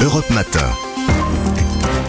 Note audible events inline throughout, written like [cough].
Europe Matin.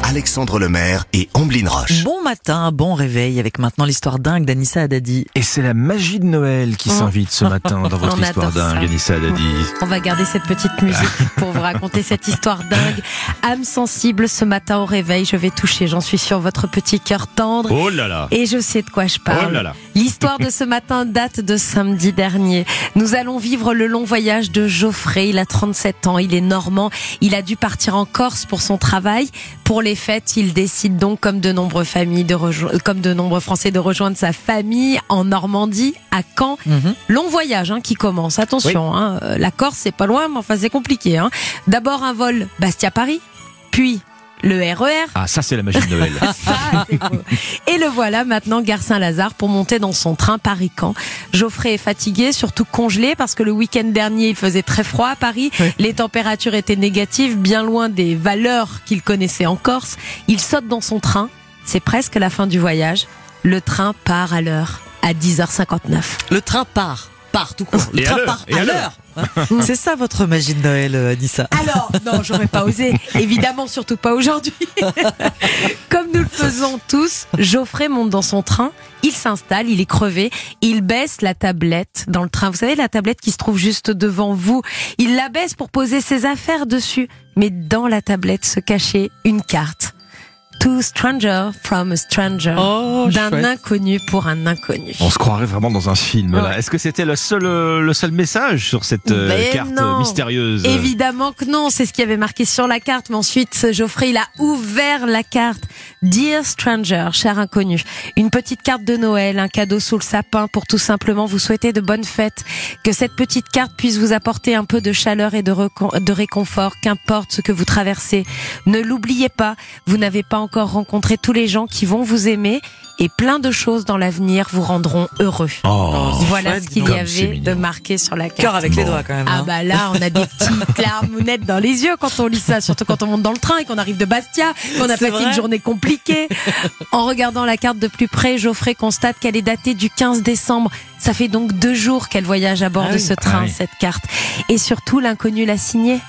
Alexandre Lemaire et Amblin Roche. Bon matin, bon réveil avec maintenant l'histoire dingue d'Anissa Haddadi. Et c'est la magie de Noël qui s'invite ce matin dans [laughs] votre On histoire ça. dingue, Anissa Haddadi. On va garder cette petite musique [laughs] pour vous raconter cette histoire dingue. Âme sensible, ce matin au réveil, je vais toucher, j'en suis sûre, votre petit cœur tendre. Oh là là Et je sais de quoi je parle. Oh là là L'histoire de ce matin date de samedi dernier. Nous allons vivre le long voyage de Geoffrey. Il a 37 ans, il est normand. Il a dû partir en Corse pour son travail. Pour les fêtes, il décide donc, comme de nombreuses familles, de rejo- comme de nombreux Français, de rejoindre sa famille en Normandie, à Caen. Mhm. Long voyage hein, qui commence. Attention, hein, euh, la Corse c'est pas loin, mais enfin c'est compliqué. Hein. D'abord un vol Bastia-Paris, puis le RER, Ah, ça c'est la magie de [laughs] Noël. ça, c'est beau. Et le voilà maintenant, Gare Saint-Lazare, pour monter dans son train Paris-Caen. Geoffrey est fatigué, surtout congelé, parce que le week-end dernier, il faisait très froid à Paris. Les températures étaient négatives, bien loin des valeurs qu'il connaissait en Corse. Il saute dans son train. C'est presque la fin du voyage. Le train part à l'heure, à 10h59. Le train part. Part tout court. Le Et à train l'heure, part et à l'heure. l'heure. [laughs] C'est ça votre magie de Noël, euh, Anissa. Alors, non, j'aurais pas osé. Évidemment, surtout pas aujourd'hui. [laughs] Comme nous le faisons tous, Geoffrey monte dans son train, il s'installe, il est crevé, il baisse la tablette dans le train. Vous savez, la tablette qui se trouve juste devant vous. Il la baisse pour poser ses affaires dessus. Mais dans la tablette se cachait une carte. To stranger from a stranger. Oh, D'un inconnu pour un inconnu. On se croirait vraiment dans un film là. Ouais. Est-ce que c'était le seul, euh, le seul message sur cette euh, Ben carte non. mystérieuse? Évidemment que non, c'est ce qui avait marqué sur la carte. Mais ensuite, Geoffrey, il a ouvert la carte. Dear stranger, cher inconnu, une petite carte de Noël, un cadeau sous le sapin pour tout simplement vous souhaiter de bonnes fêtes. Que cette petite carte puisse vous apporter un peu de chaleur et de, de réconfort, qu'importe ce que vous traversez. Ne l'oubliez pas, vous n'avez pas encore rencontré tous les gens qui vont vous aimer et plein de choses dans l'avenir vous rendront heureux. Oh, voilà chouette, ce qu'il y avait de marqué sur la carte. Cœur avec les doigts quand même. Ah hein. bah là, on a des petites [laughs] larmounettes dans les yeux quand on lit ça, surtout quand on monte dans le train et qu'on arrive de Bastia, qu'on a passé vrai une journée compliquée. [laughs] En regardant la carte de plus près, Geoffrey constate qu'elle est datée du 15 décembre. Ça fait donc deux jours qu'elle voyage à bord Ah de oui. ce train, Ah oui. cette carte. Et surtout, l'inconnu l'a signée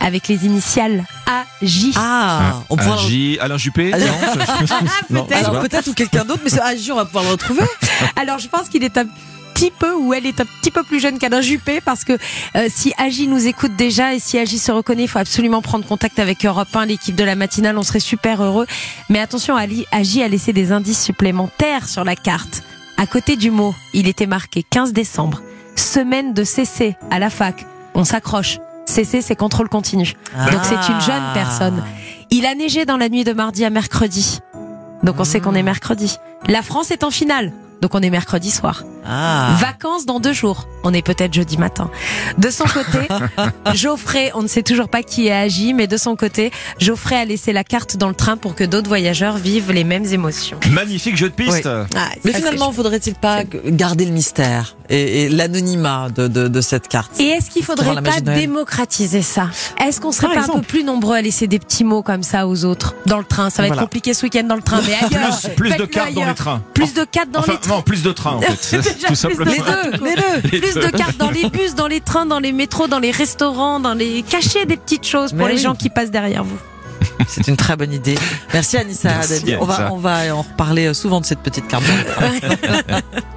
avec les initiales AJ. Ah, on pourra. J, Alain Juppé Ah, Non, [laughs] je- non, peut-être. ou quelqu'un d'autre, mais ce AJ, on va pouvoir le retrouver. [laughs] Alors je pense qu'il est un petit peu ou elle est un petit peu plus jeune qu'Alain Juppé parce que euh, si Agi nous écoute déjà et si Agi se reconnaît, il faut absolument prendre contact avec Europe 1, l'équipe de la matinale, on serait super heureux. Mais attention, Ali, Agi a laissé des indices supplémentaires sur la carte. À côté du mot, il était marqué 15 décembre, semaine de CC à la fac. On s'accroche. CC, c'est contrôle continu. Donc c'est une jeune personne. Il a neigé dans la nuit de mardi à mercredi. Donc on sait qu'on est mercredi. La France est en finale. Donc on est mercredi soir. Ah. Vacances dans deux jours. On est peut-être jeudi matin. De son côté, [laughs] Geoffrey, on ne sait toujours pas qui a agi, mais de son côté, Geoffrey a laissé la carte dans le train pour que d'autres voyageurs vivent les mêmes émotions. Magnifique jeu de piste. Ah, Mais finalement, faudrait-il pas garder le mystère et, et l'anonymat de, de, de cette carte Et est-ce qu'il faudrait pas démocratiser ça? Est-ce qu'on serait Par pas un peu plus nombreux à laisser des petits mots comme ça aux autres? Dans le train Ça va Voilà. être compliqué ce week-end dans le train, mais [laughs] ailleurs. Plus, plus de cartes dans les trains. Plus de cartes dans enfin, les trains. non, plus de trains en fait. [laughs] Déjà [laughs] Tout plus de- simplement. Les deux, les deux. Les Plus deux. de cartes dans les bus, dans les trains, dans les métros, dans les restaurants, dans les cachez des petites choses pour Mais les oui. gens qui passent derrière vous. C'est une très bonne idée. Merci Anissa Merci. On va, Anissa. on va en reparler souvent de cette petite carte. [laughs]